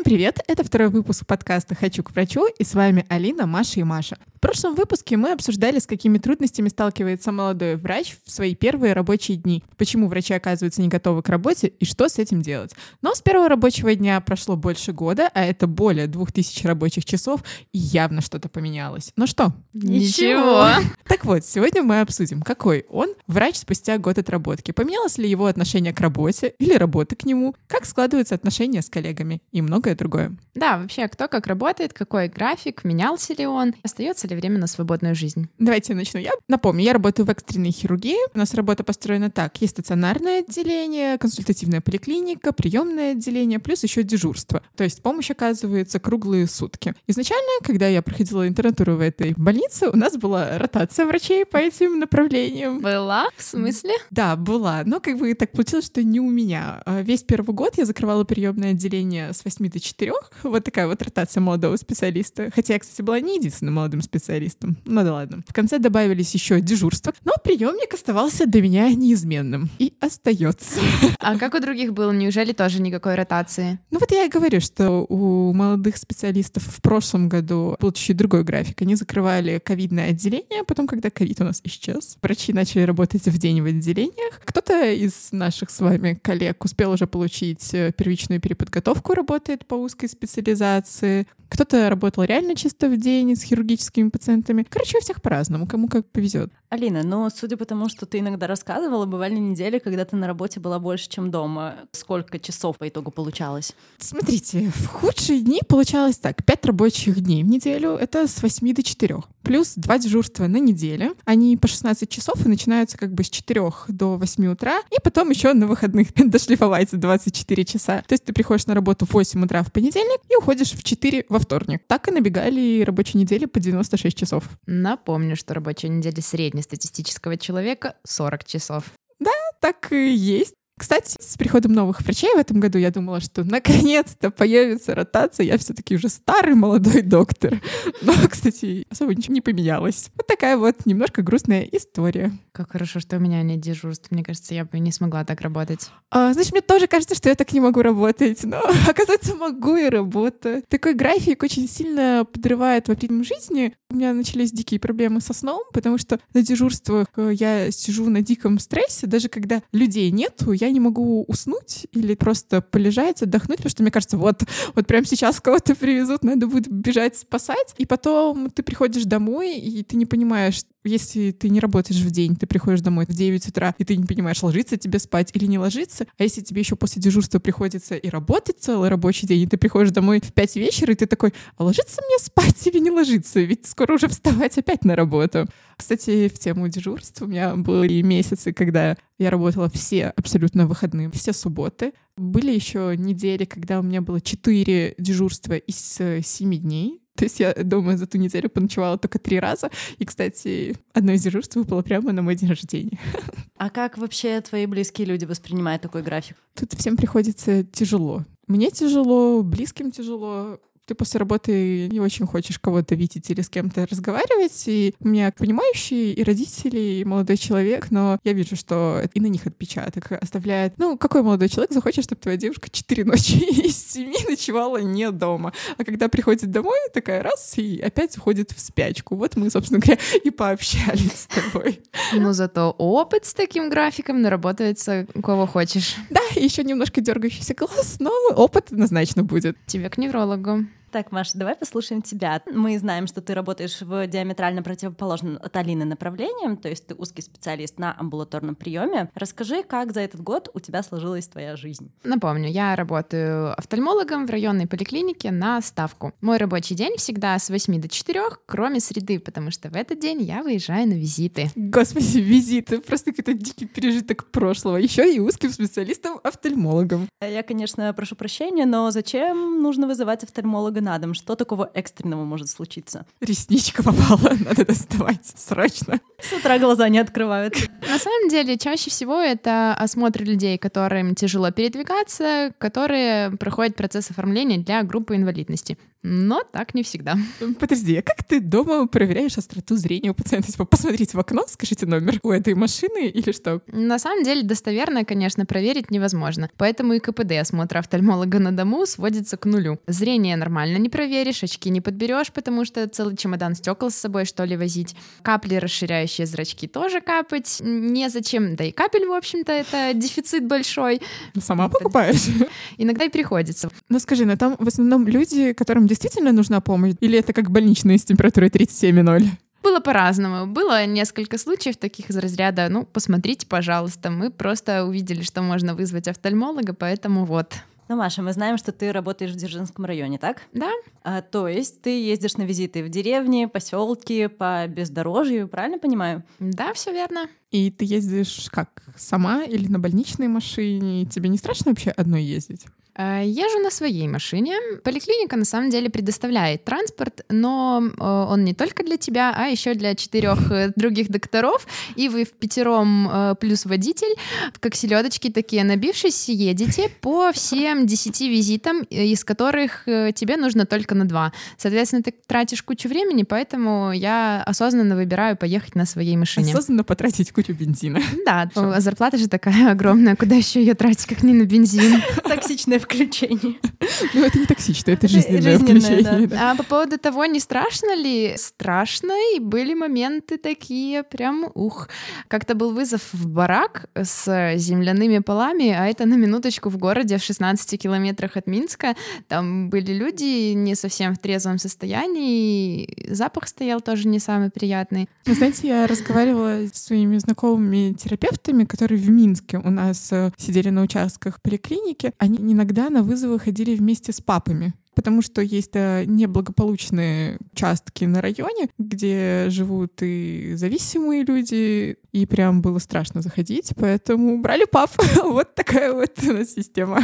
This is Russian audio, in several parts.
Всем привет! Это второй выпуск подкаста «Хочу к врачу» и с вами Алина, Маша и Маша. В прошлом выпуске мы обсуждали, с какими трудностями сталкивается молодой врач в свои первые рабочие дни, почему врачи оказываются не готовы к работе и что с этим делать. Но с первого рабочего дня прошло больше года, а это более двух тысяч рабочих часов, и явно что-то поменялось. Ну что? Ничего. Так вот, сегодня мы обсудим, какой он врач спустя год отработки, поменялось ли его отношение к работе или работа к нему, как складываются отношения с коллегами и много многое другое. Да, вообще, кто как работает, какой график, менялся ли он, остается ли время на свободную жизнь. Давайте я начну. Я напомню, я работаю в экстренной хирургии. У нас работа построена так. Есть стационарное отделение, консультативная поликлиника, приемное отделение, плюс еще дежурство. То есть помощь оказывается круглые сутки. Изначально, когда я проходила интернатуру в этой больнице, у нас была ротация врачей по этим направлениям. Была? В смысле? Да, была. Но как бы так получилось, что не у меня. А весь первый год я закрывала приемное отделение с 8 до 4. Вот такая вот ротация молодого специалиста. Хотя я, кстати, была не единственным молодым специалистом. Ну да ладно. В конце добавились еще дежурства, но приемник оставался для меня неизменным. И остается. А как у других было? Неужели тоже никакой ротации? Ну вот я и говорю, что у молодых специалистов в прошлом году был чуть другой график. Они закрывали ковидное отделение, а потом, когда ковид у нас исчез, врачи начали работать в день в отделениях. Кто-то из наших с вами коллег успел уже получить э, первичную переподготовку, работает по узкой специализации, кто-то работал реально чисто в день с хирургическими пациентами. Короче, у всех по-разному, кому как повезет. Алина, но судя по тому, что ты иногда рассказывала, бывали недели, когда ты на работе была больше, чем дома. Сколько часов по итогу получалось? Смотрите, в худшие дни получалось так. Пять рабочих дней в неделю — это с 8 до 4. Плюс два дежурства на неделе. Они по 16 часов и начинаются как бы с 4 до 8 утра. И потом еще на выходных дошлифовать 24 часа. То есть ты приходишь на работу в 8 утра в понедельник и уходишь в 4 во вторник. Так и набегали рабочие недели по 96 часов. Напомню, что рабочая неделя среднестатистического человека 40 часов. Да, так и есть. Кстати, с приходом новых врачей в этом году я думала, что наконец-то появится ротация. Я все-таки уже старый молодой доктор. Но, кстати, особо ничего не поменялось. Вот такая вот немножко грустная история. Как хорошо, что у меня нет дежурств. Мне кажется, я бы не смогла так работать. А, значит, мне тоже кажется, что я так не могу работать. Но, оказывается, могу и работаю. Такой график очень сильно подрывает в ритм жизни. У меня начались дикие проблемы со сном, потому что на дежурствах э, я сижу на диком стрессе. Даже когда людей нету, я не могу уснуть или просто полежать, отдохнуть, потому что мне кажется, вот, вот прямо сейчас кого-то привезут, надо будет бежать спасать. И потом ты приходишь домой, и ты не понимаешь, если ты не работаешь в день, ты приходишь домой в 9 утра, и ты не понимаешь, ложиться тебе спать или не ложиться, а если тебе еще после дежурства приходится и работать целый рабочий день, и ты приходишь домой в 5 вечера, и ты такой, а ложиться мне спать или не ложиться? Ведь скоро уже вставать опять на работу. Кстати, в тему дежурств у меня были месяцы, когда я работала все абсолютно выходные, все субботы. Были еще недели, когда у меня было 4 дежурства из 7 дней. То есть я дома за ту неделю поночевала только три раза. И, кстати, одно из дежурств выпало прямо на мой день рождения. А как вообще твои близкие люди воспринимают такой график? Тут всем приходится тяжело. Мне тяжело, близким тяжело ты после работы не очень хочешь кого-то видеть или с кем-то разговаривать. И у меня понимающие и родители, и молодой человек, но я вижу, что и на них отпечаток оставляет. Ну, какой молодой человек захочет, чтобы твоя девушка четыре ночи из семи ночевала не дома? А когда приходит домой, такая раз и опять уходит в спячку. Вот мы, собственно говоря, и пообщались с тобой. Ну, зато опыт с таким графиком наработается кого хочешь. Да, еще немножко дергающийся глаз, но опыт однозначно будет. Тебе к неврологу. Так, Маша, давай послушаем тебя. Мы знаем, что ты работаешь в диаметрально противоположном от Алины направлением, то есть ты узкий специалист на амбулаторном приеме. Расскажи, как за этот год у тебя сложилась твоя жизнь. Напомню, я работаю офтальмологом в районной поликлинике на ставку. Мой рабочий день всегда с 8 до 4, кроме среды, потому что в этот день я выезжаю на визиты. Господи, визиты, просто какой-то дикий пережиток прошлого. Еще и узким специалистом-офтальмологом. Я, конечно, прошу прощения, но зачем нужно вызывать офтальмолога на дом. Что такого экстренного может случиться? Ресничка попала, надо доставать срочно. С утра глаза не открывают. На самом деле, чаще всего это осмотр людей, которым тяжело передвигаться, которые проходят процесс оформления для группы инвалидности. Но так не всегда. Подожди, а как ты дома проверяешь остроту зрения у пациента? Типа, посмотрите в окно, скажите номер у этой машины или что? На самом деле, достоверно, конечно, проверить невозможно. Поэтому и КПД осмотра офтальмолога на дому сводится к нулю. Зрение нормально не проверишь, очки не подберешь, потому что целый чемодан стекол с собой, что ли, возить. Капли, расширяющие зрачки, тоже капать незачем. Да и капель, в общем-то, это дефицит большой. Сама покупаешь? Иногда и приходится. Ну скажи, но там в основном люди, которым действительно нужна помощь? Или это как больничные с температурой 37,0? Было по-разному. Было несколько случаев таких из разряда, ну, посмотрите, пожалуйста. Мы просто увидели, что можно вызвать офтальмолога, поэтому вот. Ну, Маша, мы знаем, что ты работаешь в Дзержинском районе, так? Да. А, то есть ты ездишь на визиты в деревни, поселки, по бездорожью, правильно понимаю? Да, все верно. И ты ездишь как, сама или на больничной машине? Тебе не страшно вообще одной ездить? Э, езжу на своей машине. Поликлиника на самом деле предоставляет транспорт, но э, он не только для тебя, а еще для четырех э, других докторов. И вы в пятером плюс водитель, как селедочки такие набившись, едете по всем десяти визитам, из которых тебе нужно только на два. Соответственно, ты тратишь кучу времени, поэтому я осознанно выбираю поехать на своей машине. Осознанно потратить кучу бензина. Да, зарплата же такая огромная, куда еще ее тратить, как не на бензин. Токсичная включение. Ну, это не токсично, это жизненное включение. А по поводу того, не страшно ли? Страшно, и были моменты такие прям ух. Как-то был вызов в барак с земляными полами, а это на минуточку в городе в 16 километрах от Минска. Там были люди не совсем в трезвом состоянии, запах стоял тоже не самый приятный. Вы знаете, я разговаривала с своими знакомыми терапевтами, которые в Минске у нас э, сидели на участках поликлиники. Они иногда иногда на вызовы ходили вместе с папами потому что есть да, неблагополучные участки на районе, где живут и зависимые люди, и прям было страшно заходить, поэтому брали пап. вот такая вот у нас система.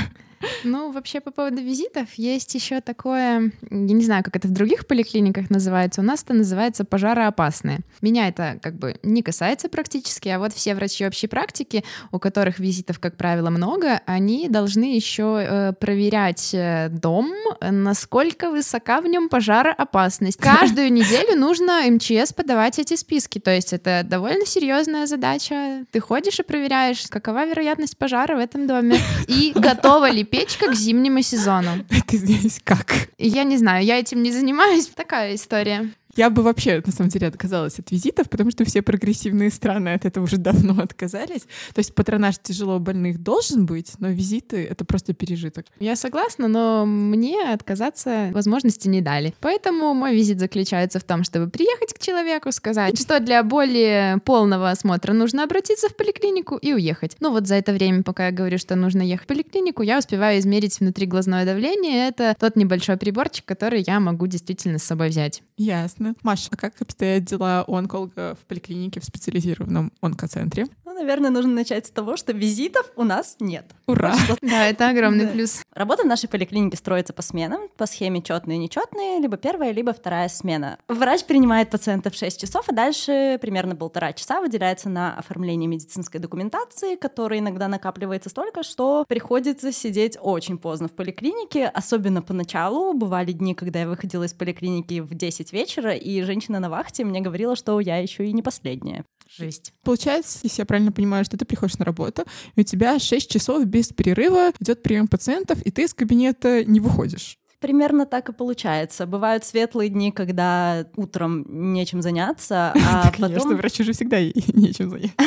Ну, вообще, по поводу визитов, есть еще такое, я не знаю, как это в других поликлиниках называется, у нас это называется пожароопасные. Меня это как бы не касается практически, а вот все врачи общей практики, у которых визитов, как правило, много, они должны еще э, проверять э, дом, насколько высока в нем пожароопасность. Каждую неделю нужно МЧС подавать эти списки, то есть это довольно серьезная задача. Ты ходишь и проверяешь, какова вероятность пожара в этом доме, и готова ли печка к зимнему сезону. Это здесь как? Я не знаю, я этим не занимаюсь. Такая история. Я бы вообще, на самом деле, отказалась от визитов, потому что все прогрессивные страны от этого уже давно отказались. То есть патронаж тяжело больных должен быть, но визиты — это просто пережиток. Я согласна, но мне отказаться возможности не дали. Поэтому мой визит заключается в том, чтобы приехать к человеку, сказать, что для более полного осмотра нужно обратиться в поликлинику и уехать. Ну вот за это время, пока я говорю, что нужно ехать в поликлинику, я успеваю измерить внутриглазное давление. Это тот небольшой приборчик, который я могу действительно с собой взять. Ясно. Маша, а как обстоят дела у онколога в поликлинике в специализированном онкоцентре? Наверное, нужно начать с того, что визитов у нас нет. Ура! Да, это огромный плюс. Работа в нашей поликлинике строится по сменам, по схеме четные и нечетные, либо первая, либо вторая смена. Врач принимает пациента в 6 часов, а дальше примерно полтора часа выделяется на оформление медицинской документации, которая иногда накапливается столько, что приходится сидеть очень поздно в поликлинике, особенно поначалу. Бывали дни, когда я выходила из поликлиники в 10 вечера, и женщина на вахте мне говорила, что я еще и не последняя. Жесть. Получается, если я правильно понимаю, что ты приходишь на работу, и у тебя 6 часов без перерыва идет прием пациентов, и ты из кабинета не выходишь. Примерно так и получается. Бывают светлые дни, когда утром нечем заняться, а конечно, потом... врачу же всегда нечем заняться.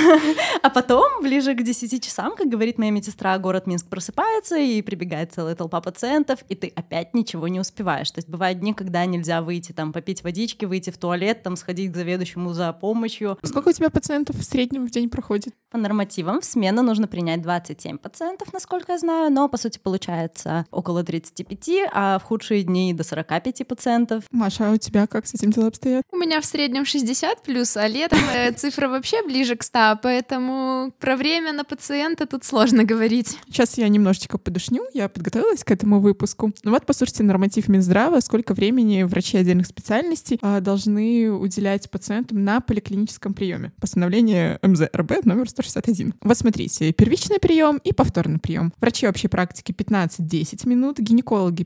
А потом, ближе к 10 часам, как говорит моя медсестра, город Минск просыпается, и прибегает целая толпа пациентов, и ты опять ничего не успеваешь. То есть бывают дни, когда нельзя выйти, там, попить водички, выйти в туалет, там, сходить к заведующему за помощью. Сколько у тебя пациентов в среднем в день проходит? По нормативам в смену нужно принять 27 пациентов, насколько я знаю, но, по сути, получается около 35, а в худшие дни до 45 пациентов. Маша, а у тебя как с этим дела обстоят? У меня в среднем 60 плюс, а летом э, цифра вообще ближе к 100, поэтому про время на пациента тут сложно говорить. Сейчас я немножечко подушню, я подготовилась к этому выпуску. Ну вот, послушайте норматив Минздрава, сколько времени врачи отдельных специальностей а, должны уделять пациентам на поликлиническом приеме. Постановление МЗРБ номер 161. Вот смотрите, первичный прием и повторный прием. Врачи общей практики 15-10 минут, гинекологи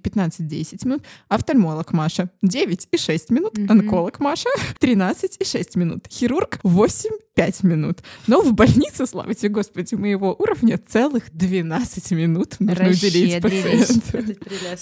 15-10 минут, офтальмолог Маша 9 и 6 минут, онколог Маша 13 и 6 минут, хирург 8 5 минут. Но в больнице, слава тебе, Господи, моего уровня целых 12 минут нужно уделить пациенту.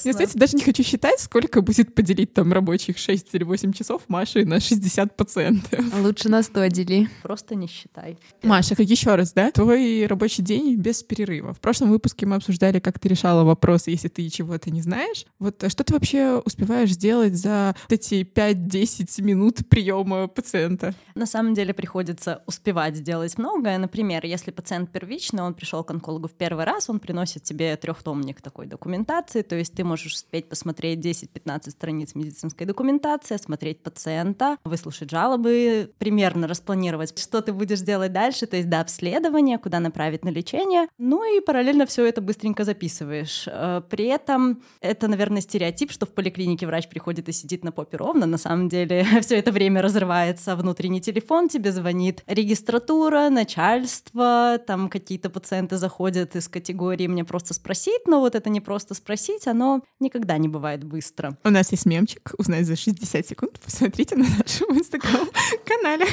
Я, кстати, даже не хочу считать, сколько будет поделить там рабочих 6 или 8 часов Маши на 60 пациентов. Лучше на 100 дели. Просто не считай. Маша, как еще раз, да? Твой рабочий день без перерыва. В прошлом выпуске мы обсуждали, как ты решала вопросы, если ты чего-то не знаешь. Вот а что ты вообще успеваешь сделать за эти 5-10 минут приема пациента? На самом деле приходится успевать сделать многое. Например, если пациент первичный, он пришел к онкологу в первый раз, он приносит тебе трехтомник такой документации, то есть ты можешь успеть посмотреть 10-15 страниц медицинской документации, осмотреть пациента, выслушать жалобы, примерно распланировать, что ты будешь делать дальше, то есть до обследования, куда направить на лечение. Ну и параллельно все это быстренько записываешь. Э, При этом это, наверное, стереотип, что в поликлинике врач приходит и сидит на попе ровно. На самом деле все это время разрывается внутренний телефон, тебе звонит регистратура, начальство, там какие-то пациенты заходят из категории «мне просто спросить», но вот это не просто спросить, оно никогда не бывает быстро. У нас есть мемчик, узнать за 60 секунд. Посмотрите на нашем инстаграм-канале.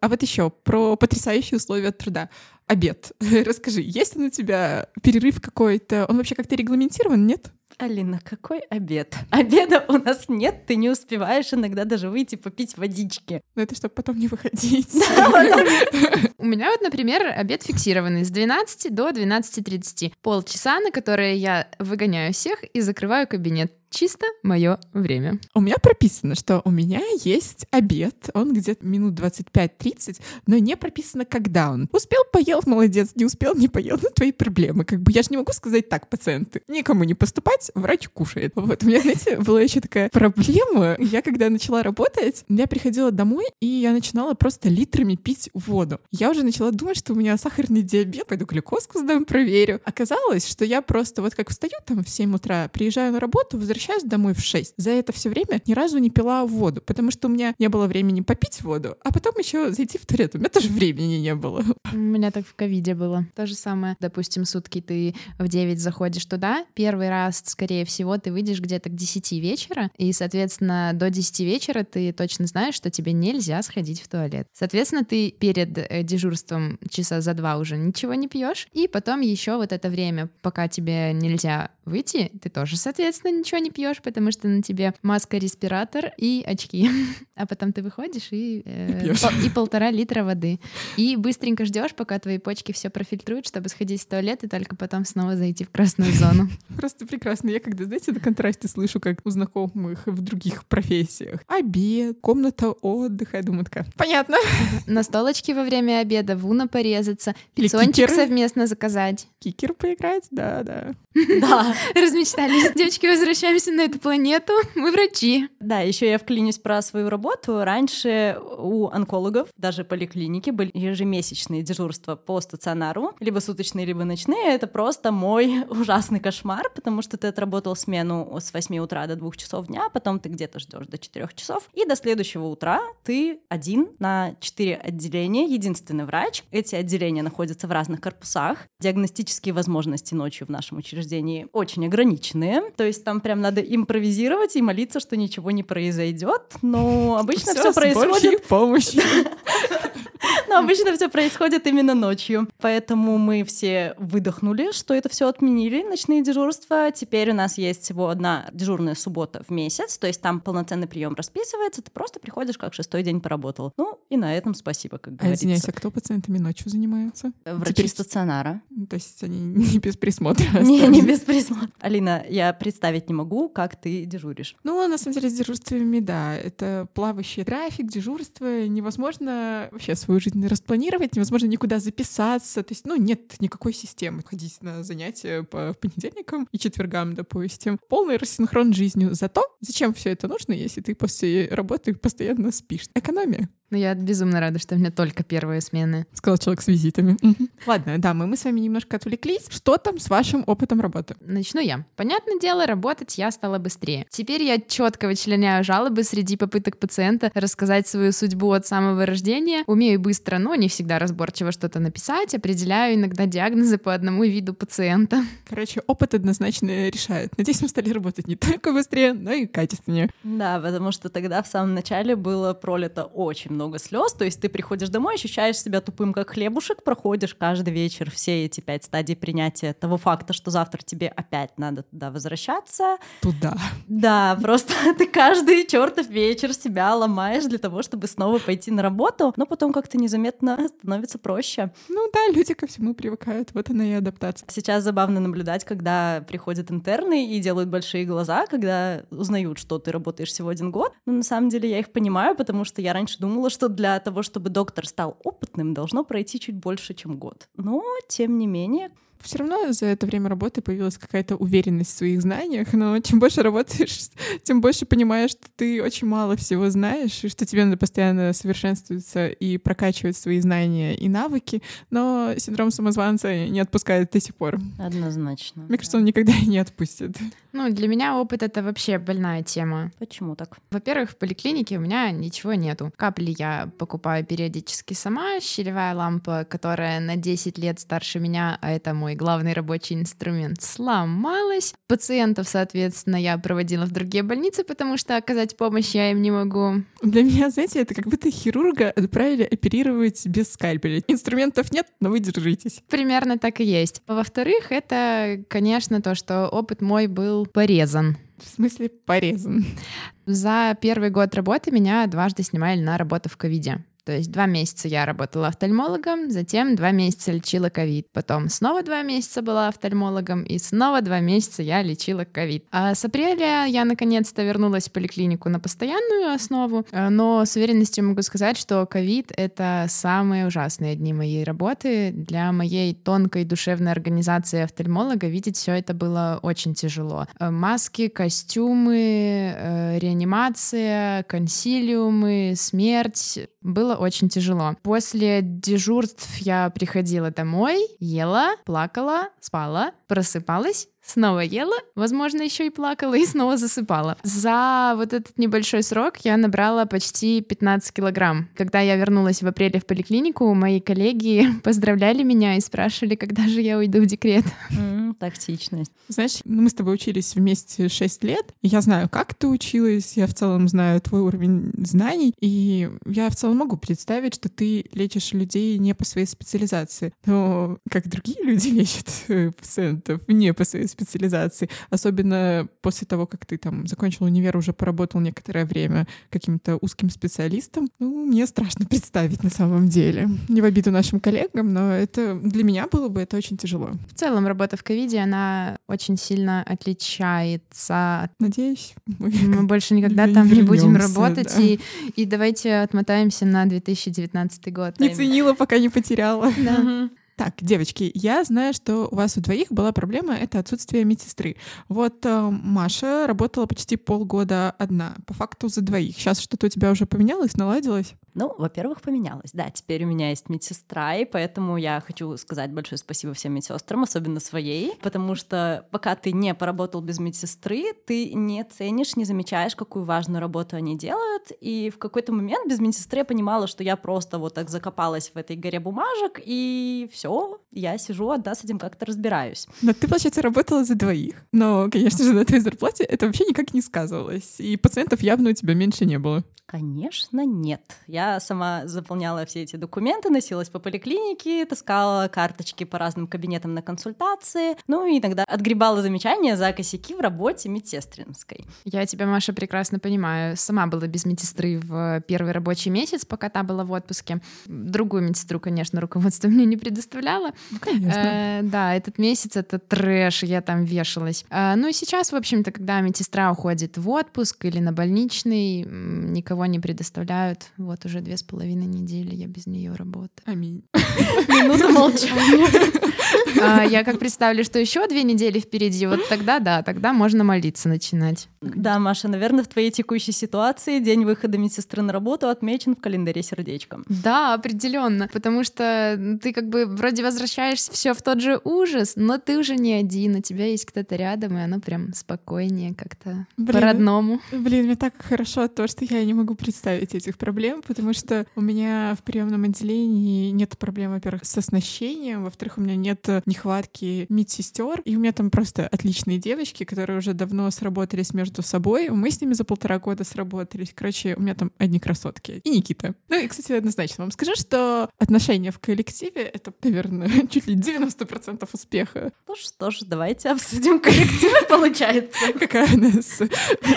А вот еще про потрясающие условия труда. Обед. Расскажи, есть ли у тебя перерыв какой-то? Он вообще как-то регламентирован, нет? Алина, какой обед? Обеда у нас нет, ты не успеваешь иногда даже выйти попить водички. Ну, это чтобы потом не выходить. У меня вот, например, обед фиксированный с 12 до 12.30. Полчаса, на которые я выгоняю всех и закрываю кабинет. Чисто мое время. У меня прописано, что у меня есть обед, он где-то минут 25-30, но не прописано, когда он. Успел, поел, молодец, не успел, не поел, ну твои проблемы. Как бы я же не могу сказать так, пациенты. Никому не поступать, врач кушает. Вот, у меня, знаете, была еще такая проблема. Я когда начала работать, я приходила домой, и я начинала просто литрами пить воду. Я уже начала думать, что у меня сахарный диабет, пойду глюкозку сдам, проверю. Оказалось, что я просто вот как встаю там в 7 утра, приезжаю на работу, возвращаюсь домой в 6. За это все время ни разу не пила воду, потому что у меня не было времени попить воду, а потом еще зайти в туалет. У меня тоже времени не было. У меня так в ковиде было. То же самое. Допустим, сутки ты в 9 заходишь туда, первый раз, скорее всего, ты выйдешь где-то к 10 вечера, и, соответственно, до 10 вечера ты точно знаешь, что тебе нельзя сходить в туалет. Соответственно, ты перед э, дежурством часа за два уже ничего не пьешь, и потом еще вот это время, пока тебе нельзя выйти, ты тоже, соответственно, ничего не пьешь, потому что на тебе маска, респиратор и очки. А потом ты выходишь и, э, И пол- и полтора литра воды. И быстренько ждешь, пока твои почки все профильтруют, чтобы сходить в туалет и только потом снова зайти в красную зону. Просто прекрасно. Я когда, знаете, на контрасте слышу, как у знакомых в других профессиях. Обед, комната отдыха. Я думаю, такая, понятно. На столочке во время обеда в уна порезаться, пиццончик совместно заказать. Кикер поиграть, да-да. Да, Размечтались. Девочки, возвращаемся на эту планету. Мы врачи. Да, еще я вклинюсь про свою работу. Раньше у онкологов, даже поликлиники, были ежемесячные дежурства по стационару, либо суточные, либо ночные. Это просто мой ужасный кошмар, потому что ты отработал смену с 8 утра до 2 часов дня, потом ты где-то ждешь до 4 часов, и до следующего утра ты один на 4 отделения, единственный врач. Эти отделения находятся в разных корпусах. Диагностические возможности ночью в нашем учреждении очень ограниченные. То есть там прям надо импровизировать и молиться, что ничего не произойдет. Но обычно все с происходит. помощью. Но обычно все происходит именно ночью. Поэтому мы все выдохнули, что это все отменили, ночные дежурства. Теперь у нас есть всего одна дежурная суббота в месяц, то есть там полноценный прием расписывается, ты просто приходишь как шестой день поработал. Ну и на этом спасибо, как А говорится. извиняюсь, а кто пациентами ночью занимается? Врачи Теперь- стационара. Ну, То есть они не без присмотра. Не, не без присмотра. Алина, я представить не могу, как ты дежуришь. Ну, на самом деле, с дежурствами, да, это плавающий трафик, дежурство, невозможно вообще свою жизнь распланировать, невозможно никуда записаться, то есть, ну, нет никакой системы ходить на занятия по понедельникам и четвергам, допустим. Полный рассинхрон жизнью. Зато зачем все это нужно, если ты после работы постоянно спишь? Экономия. Но я безумно рада, что у меня только первые смены. Сказал человек с визитами. Ладно, да, мы, мы с вами немножко отвлеклись. Что там с вашим опытом работы? Начну я. Понятное дело, работать я стала быстрее. Теперь я четко вычленяю жалобы среди попыток пациента рассказать свою судьбу от самого рождения. Умею быстро, но не всегда разборчиво что-то написать. Определяю иногда диагнозы по одному виду пациента. Короче, опыт однозначно решает. Надеюсь, мы стали работать не только быстрее, но и качественнее. Да, потому что тогда в самом начале было пролито очень много слез. То есть ты приходишь домой, ощущаешь себя тупым, как хлебушек, проходишь каждый вечер все эти пять стадий принятия того факта, что завтра тебе опять надо туда возвращаться. Туда. Да, просто ты каждый чертов вечер себя ломаешь для того, чтобы снова пойти на работу, но потом как-то незаметно становится проще. Ну да, люди ко всему привыкают, вот она и адаптация. Сейчас забавно наблюдать, когда приходят интерны и делают большие глаза, когда узнают, что ты работаешь всего один год. Но на самом деле я их понимаю, потому что я раньше думала, что для того, чтобы доктор стал опытным, должно пройти чуть больше, чем год. Но, тем не менее, все равно за это время работы появилась какая-то уверенность в своих знаниях, но чем больше работаешь, тем больше понимаешь, что ты очень мало всего знаешь, и что тебе надо постоянно совершенствоваться и прокачивать свои знания и навыки, но синдром самозванца не отпускает до сих пор. Однозначно. Мне кажется, он никогда и не отпустит. Ну, для меня опыт — это вообще больная тема. Почему так? Во-первых, в поликлинике у меня ничего нету. Капли я покупаю периодически сама, щелевая лампа, которая на 10 лет старше меня, а это мой главный рабочий инструмент, сломалась. Пациентов, соответственно, я проводила в другие больницы, потому что оказать помощь я им не могу. Для меня, знаете, это как будто хирурга отправили оперировать без скальпеля. Инструментов нет, но вы держитесь. Примерно так и есть. Во-вторых, это, конечно, то, что опыт мой был порезан. В смысле порезан? За первый год работы меня дважды снимали на работу в ковиде. То есть два месяца я работала офтальмологом, затем два месяца лечила ковид, потом снова два месяца была офтальмологом, и снова два месяца я лечила ковид. А с апреля я наконец-то вернулась в поликлинику на постоянную основу, э, но с уверенностью могу сказать, что ковид — это самые ужасные дни моей работы. Для моей тонкой душевной организации офтальмолога видеть все это было очень тяжело. Э, маски, костюмы, э, реанимация, консилиумы, смерть. Было было очень тяжело. После дежурств я приходила домой, ела, плакала, спала, просыпалась, снова ела, возможно, еще и плакала и снова засыпала. За вот этот небольшой срок я набрала почти 15 килограмм. Когда я вернулась в апреле в поликлинику, мои коллеги поздравляли меня и спрашивали, когда же я уйду в декрет. Mm, тактичность. Знаешь, ну, мы с тобой учились вместе 6 лет, я знаю, как ты училась, я в целом знаю твой уровень знаний, и я в целом могу представить, что ты лечишь людей не по своей специализации, но как другие люди лечат э, пациентов не по своей специализации, особенно после того, как ты там закончил универ, уже поработал некоторое время каким-то узким специалистом. Ну, мне страшно представить на самом деле. Не в обиду нашим коллегам, но это для меня было бы это очень тяжело. В целом, работа в ковиде, она очень сильно отличается. Надеюсь, мы, мы больше никогда там не будем работать. Да. И, и давайте отмотаемся на 2019 год. Не ценила, пока не потеряла. Да. Так, девочки, я знаю, что у вас у двоих была проблема — это отсутствие медсестры. Вот э, Маша работала почти полгода одна, по факту за двоих. Сейчас что-то у тебя уже поменялось, наладилось? Ну, во-первых, поменялось. Да, теперь у меня есть медсестра, и поэтому я хочу сказать большое спасибо всем медсестрам, особенно своей, потому что пока ты не поработал без медсестры, ты не ценишь, не замечаешь, какую важную работу они делают. И в какой-то момент без медсестры я понимала, что я просто вот так закопалась в этой горе бумажек, и все, я сижу одна с этим как-то разбираюсь. Но ты, получается, работала за двоих. Но, конечно же, на твоей зарплате это вообще никак не сказывалось. И пациентов явно у тебя меньше не было. Конечно, нет. Я сама заполняла все эти документы, носилась по поликлинике, таскала карточки по разным кабинетам на консультации, ну и иногда отгребала замечания за косяки в работе медсестринской. Я тебя, Маша, прекрасно понимаю. Сама была без медсестры в первый рабочий месяц, пока та была в отпуске. Другую медсестру, конечно, руководство мне не предоставляло. Ну, конечно. Э, да, этот месяц это трэш, я там вешалась. А, ну и сейчас, в общем-то, когда медсестра уходит в отпуск или на больничный, м, никого не предоставляют. Вот уже две с половиной недели я без нее работаю. Аминь. Минута молчания. А, я как представлю, что еще две недели впереди, вот тогда да, тогда можно молиться начинать. Да, Маша, наверное, в твоей текущей ситуации день выхода медсестры на работу отмечен в календаре сердечком. Да, определенно, потому что ты как бы вроде возвращаешься все в тот же ужас, но ты уже не один, у тебя есть кто-то рядом, и оно прям спокойнее как-то по-родному. Блин, мне так хорошо то, что я не могу представить этих проблем, потому что у меня в приемном отделении нет проблем, во-первых, с оснащением, во-вторых, у меня нет нехватки медсестер, и у меня там просто отличные девочки, которые уже давно сработались между собой. Мы с ними за полтора года сработались. Короче, у меня там одни красотки. И Никита. Ну и, кстати, однозначно вам скажу, что отношения в коллективе — это, наверное, чуть ли 90% успеха. Ну что ж, давайте обсудим коллективы, получается. Какая у нас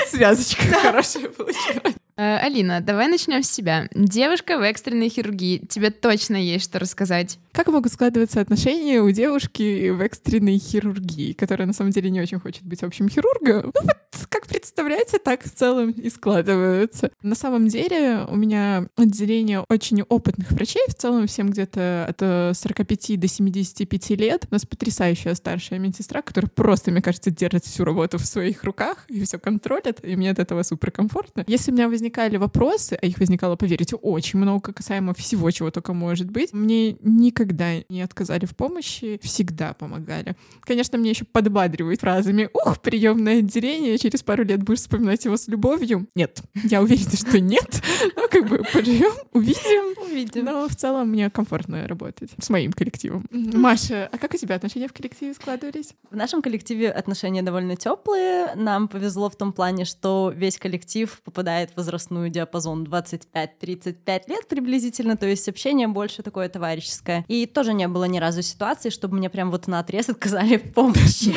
связочка хорошая получилась. Э, Алина, давай начнем с себя. Девушка в экстренной хирургии. Тебе точно есть что рассказать. Как могут складываться отношения у девушки в экстренной хирургии, которая на самом деле не очень хочет быть общим хирургом? Ну вот как представляете, так в целом и складываются. На самом деле у меня отделение очень опытных врачей, в целом всем где-то от э, 45 до 75 лет. У нас потрясающая старшая медсестра, которая просто, мне кажется, держит всю работу в своих руках и все контролит, и мне от этого супер комфортно. Если у меня возникали вопросы, а их возникало, поверьте, очень много касаемо всего, чего только может быть, мне никогда не отказали в помощи, всегда помогали. Конечно, мне еще подбадривают фразами «Ух, приемное отделение, через пару лет будешь вспоминать его с любовью». Нет, я уверена, что нет. Но как бы поживем, увидим. Увидим. Но в целом мне комфортно работать с моим коллективом. Маша, а как у тебя отношения в коллективе складывались? В нашем коллективе отношения довольно теплые. Нам повезло в том плане, что весь коллектив попадает в возрастную диапазон 25-35 лет приблизительно, то есть общение больше такое товарищеское. И тоже не было ни разу ситуации, чтобы мне прям вот на отрез отказали в помощи.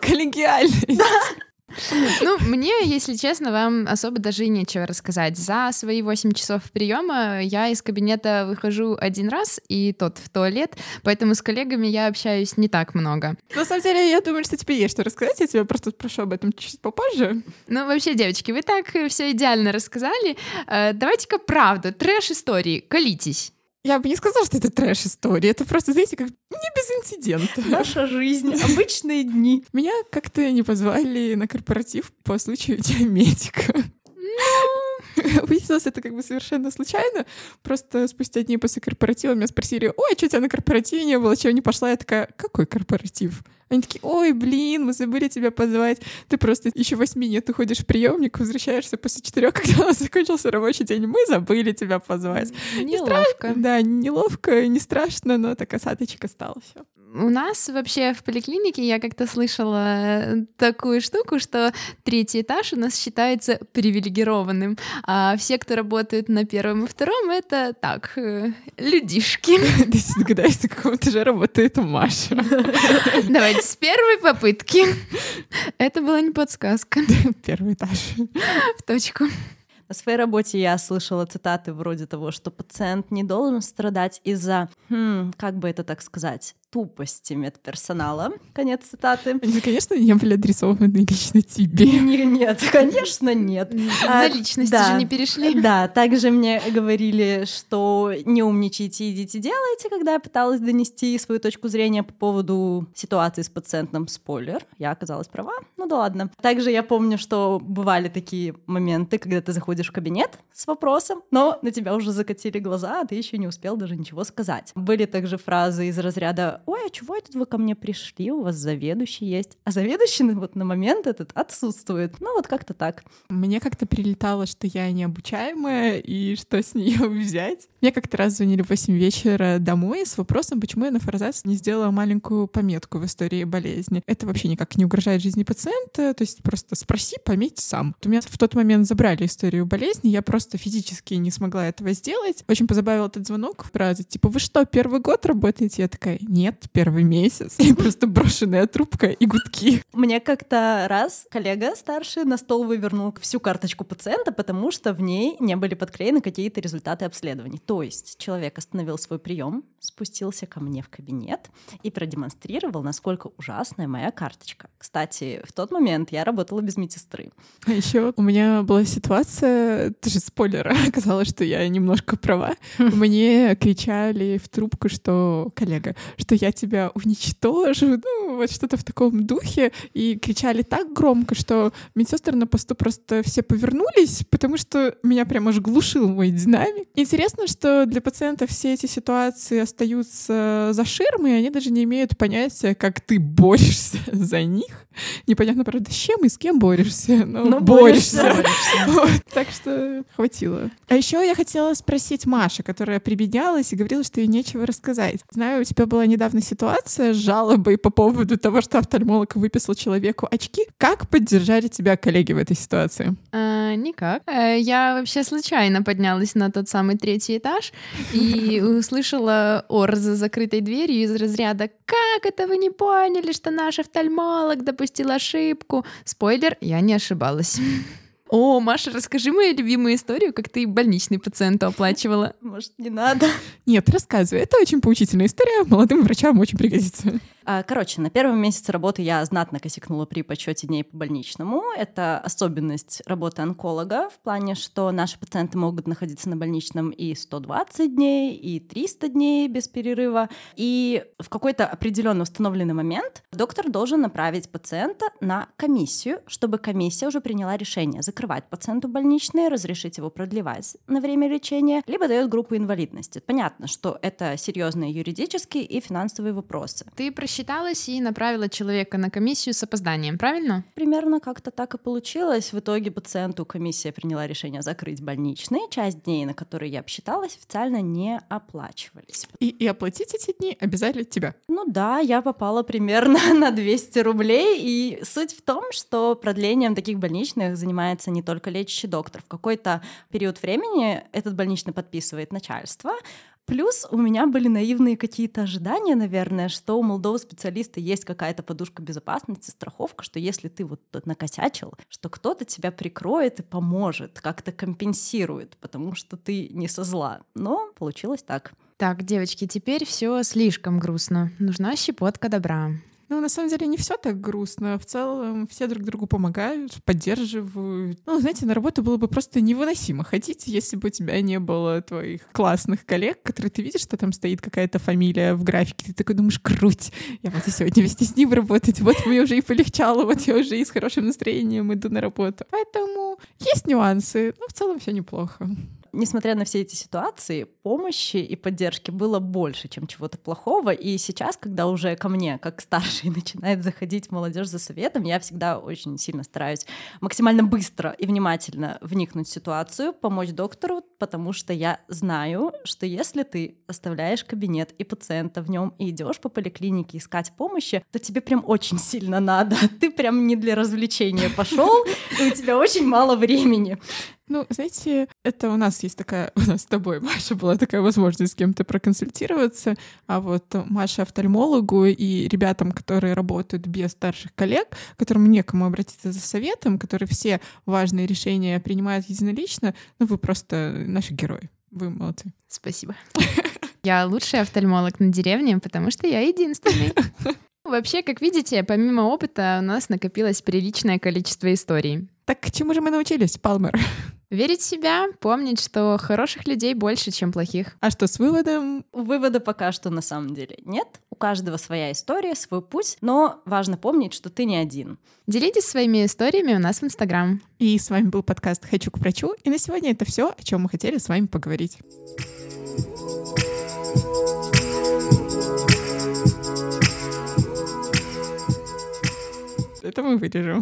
Коллегиальность. Ну, мне, если честно, вам особо даже и нечего рассказать. За свои 8 часов приема я из кабинета выхожу один раз, и тот в туалет, поэтому с коллегами я общаюсь не так много. На самом деле, я думаю, что тебе есть что рассказать. Я тебя просто спрошу об этом чуть попозже. Ну, вообще, девочки, вы так все идеально рассказали. Э, Давайте-ка правду, трэш-истории, колитесь. Я бы не сказала, что это трэш-история. Это просто, знаете, как не без инцидента. Наша жизнь, обычные дни. Меня как-то не позвали на корпоратив по случаю диаметика. Выяснилось это как бы совершенно случайно. Просто спустя дни после корпоратива меня спросили, ой, а что у тебя на корпоративе не было, чего не пошла? Я такая, какой корпоратив? Они такие, ой, блин, мы забыли тебя позвать. Ты просто еще восьми нет, ты ходишь в приемник, возвращаешься после четырех, когда у нас закончился рабочий день. Мы забыли тебя позвать. Неловко. Да, неловко, не страшно, но так осадочек остался. У нас вообще в поликлинике я как-то слышала такую штуку, что третий этаж у нас считается привилегированным, а все, кто работают на первом и втором, это так, э, людишки. Ты догадаешься, на каком этаже работает Маша. Давайте с первой попытки. Это была не подсказка. Первый этаж. В точку. На своей работе я слышала цитаты вроде того, что пациент не должен страдать из-за, хм, как бы это так сказать, тупости медперсонала. Конец цитаты. Они, конечно, не были адресованы лично тебе. Не- Нет, конечно, нет. На А, личности да. же не перешли. Да, также мне говорили, что не умничайте, идите делайте, когда я пыталась донести свою точку зрения по поводу ситуации с пациентом. Спойлер, я оказалась права, ну да ладно. Также я помню, что бывали такие моменты, когда ты заходишь в кабинет с вопросом, но на тебя уже закатили глаза, а ты еще не успел даже ничего сказать. Были также фразы из разряда «Ой, а чего это вы ко мне пришли? У вас заведующий есть». А заведующий вот на момент этот отсутствует. Ну вот как-то так. Мне как-то прилетало, что я необучаемая, и что с нее взять. Мне как-то раз звонили в 8 вечера домой с вопросом, почему я на форзац не сделала маленькую пометку в истории болезни. Это вообще никак не угрожает жизни пациента, то есть просто спроси, пометь сам. У меня в тот момент забрали историю болезни, я просто физически не смогла этого сделать. Очень позабавил этот звонок, фраза типа «Вы что, первый год работаете?» Я такая «Нет». Нет первый месяц, и просто брошенная трубка и гудки. Мне как-то раз коллега старший на стол вывернул всю карточку пациента, потому что в ней не были подклеены какие-то результаты обследований. То есть человек остановил свой прием, спустился ко мне в кабинет и продемонстрировал, насколько ужасная моя карточка. Кстати, в тот момент я работала без медсестры. А еще у меня была ситуация, тоже спойлер, оказалось, что я немножко права. Мне кричали в трубку, что коллега, что я тебя уничтожу, ну вот что-то в таком духе, и кричали так громко, что медсестры на посту просто все повернулись, потому что меня прямо аж глушил мой динамик. Интересно, что для пациентов все эти ситуации остаются за ширмой, и они даже не имеют понятия, как ты борешься за них. Непонятно, правда, с чем и с кем борешься, но, Но борешься. борешься. Вот, Так что хватило. А еще я хотела спросить Маша, которая прибеднялась и говорила, что ей нечего рассказать. Знаю, у тебя была недавно ситуация с жалобой по поводу того, что офтальмолог выписал человеку очки. Как поддержали тебя коллеги в этой ситуации? А, никак. Э, Я вообще случайно поднялась на тот самый третий этаж и услышала ор за закрытой дверью из разряда «Как это вы не поняли, что наш офтальмолог допустил ошибку?» Спойлер, я не ошибалась. О, Маша, расскажи мою любимую историю, как ты больничный пациенту оплачивала. Может, не надо? Нет, рассказывай. Это очень поучительная история. Молодым врачам очень пригодится. А, Короче, на первом месяце работы я знатно косякнула при подсчете дней по больничному. Это особенность работы онколога в плане, что наши пациенты могут находиться на больничном и 120 дней, и 300 дней без перерыва. И в какой-то определенно установленный момент доктор должен направить пациента на комиссию, чтобы комиссия уже приняла решение закрывать пациенту больничный, разрешить его продлевать на время лечения, либо дает группу инвалидности. Понятно, что это серьезные юридические и финансовые вопросы. Ты просчиталась и направила человека на комиссию с опозданием, правильно? Примерно как-то так и получилось. В итоге пациенту комиссия приняла решение закрыть больничный. Часть дней, на которые я обсчиталась, официально не оплачивались. И, и оплатить эти дни обязали тебя. Ну да, я попала примерно на 200 рублей. И суть в том, что продлением таких больничных занимается не только лечащий доктор. В какой-то период времени этот больничный подписывает начальство, Плюс у меня были наивные какие-то ожидания, наверное, что у молодого специалиста есть какая-то подушка безопасности, страховка, что если ты вот накосячил, что кто-то тебя прикроет и поможет, как-то компенсирует, потому что ты не со зла. Но получилось так. Так, девочки, теперь все слишком грустно. Нужна щепотка добра. Ну, на самом деле, не все так грустно. В целом, все друг другу помогают, поддерживают. Ну, знаете, на работу было бы просто невыносимо ходить, если бы у тебя не было твоих классных коллег, которые ты видишь, что там стоит какая-то фамилия в графике. Ты такой думаешь, круть, я буду сегодня вместе с ним работать. Вот мне уже и полегчало, вот я уже и с хорошим настроением иду на работу. Поэтому есть нюансы, но в целом все неплохо несмотря на все эти ситуации, помощи и поддержки было больше, чем чего-то плохого. И сейчас, когда уже ко мне, как старший, начинает заходить молодежь за советом, я всегда очень сильно стараюсь максимально быстро и внимательно вникнуть в ситуацию, помочь доктору, потому что я знаю, что если ты оставляешь кабинет и пациента в нем и идешь по поликлинике искать помощи, то тебе прям очень сильно надо. Ты прям не для развлечения пошел, и у тебя очень мало времени. Ну, знаете, это у нас есть такая, у нас с тобой, Маша, была такая возможность с кем-то проконсультироваться, а вот Маша офтальмологу и ребятам, которые работают без старших коллег, которым некому обратиться за советом, которые все важные решения принимают единолично, ну, вы просто наши герои. Вы молодцы. Спасибо. Я лучший офтальмолог на деревне, потому что я единственный. Вообще, как видите, помимо опыта у нас накопилось приличное количество историй. Так к чему же мы научились, Палмер? Верить в себя, помнить, что хороших людей больше, чем плохих. А что с выводом? Вывода пока что на самом деле нет. У каждого своя история, свой путь, но важно помнить, что ты не один. Делитесь своими историями у нас в Инстаграм. И с вами был подкаст «Хочу к врачу». И на сегодня это все, о чем мы хотели с вами поговорить. Это мы вырежем.